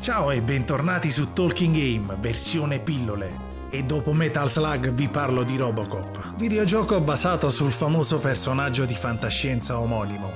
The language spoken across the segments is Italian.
Ciao e bentornati su Talking Game, versione pillole. E dopo Metal Slug vi parlo di Robocop, videogioco basato sul famoso personaggio di fantascienza omonimo,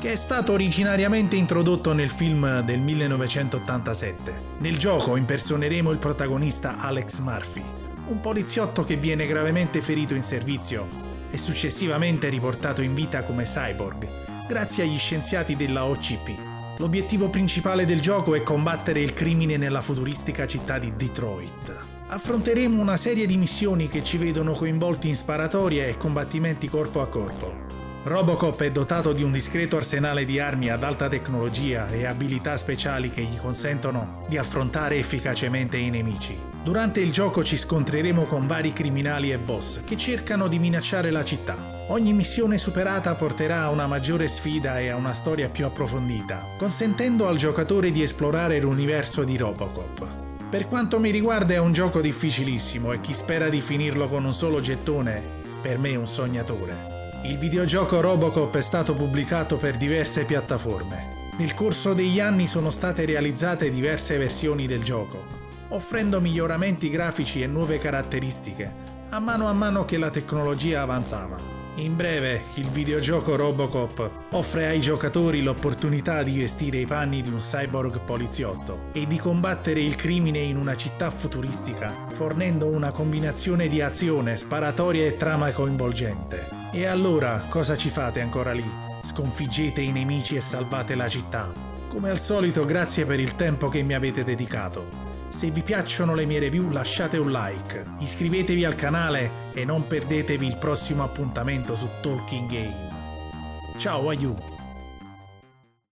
che è stato originariamente introdotto nel film del 1987. Nel gioco impersoneremo il protagonista Alex Murphy, un poliziotto che viene gravemente ferito in servizio e successivamente riportato in vita come cyborg, grazie agli scienziati della OCP, L'obiettivo principale del gioco è combattere il crimine nella futuristica città di Detroit. Affronteremo una serie di missioni che ci vedono coinvolti in sparatorie e combattimenti corpo a corpo. Robocop è dotato di un discreto arsenale di armi ad alta tecnologia e abilità speciali che gli consentono di affrontare efficacemente i nemici. Durante il gioco ci scontreremo con vari criminali e boss che cercano di minacciare la città. Ogni missione superata porterà a una maggiore sfida e a una storia più approfondita, consentendo al giocatore di esplorare l'universo di Robocop. Per quanto mi riguarda è un gioco difficilissimo e chi spera di finirlo con un solo gettone, per me è un sognatore. Il videogioco Robocop è stato pubblicato per diverse piattaforme. Nel corso degli anni sono state realizzate diverse versioni del gioco, offrendo miglioramenti grafici e nuove caratteristiche, a mano a mano che la tecnologia avanzava. In breve, il videogioco Robocop offre ai giocatori l'opportunità di vestire i panni di un cyborg poliziotto e di combattere il crimine in una città futuristica, fornendo una combinazione di azione, sparatoria e trama coinvolgente. E allora cosa ci fate ancora lì? Sconfiggete i nemici e salvate la città. Come al solito grazie per il tempo che mi avete dedicato. Se vi piacciono le mie review lasciate un like, iscrivetevi al canale e non perdetevi il prossimo appuntamento su Talking Game. Ciao aiuto!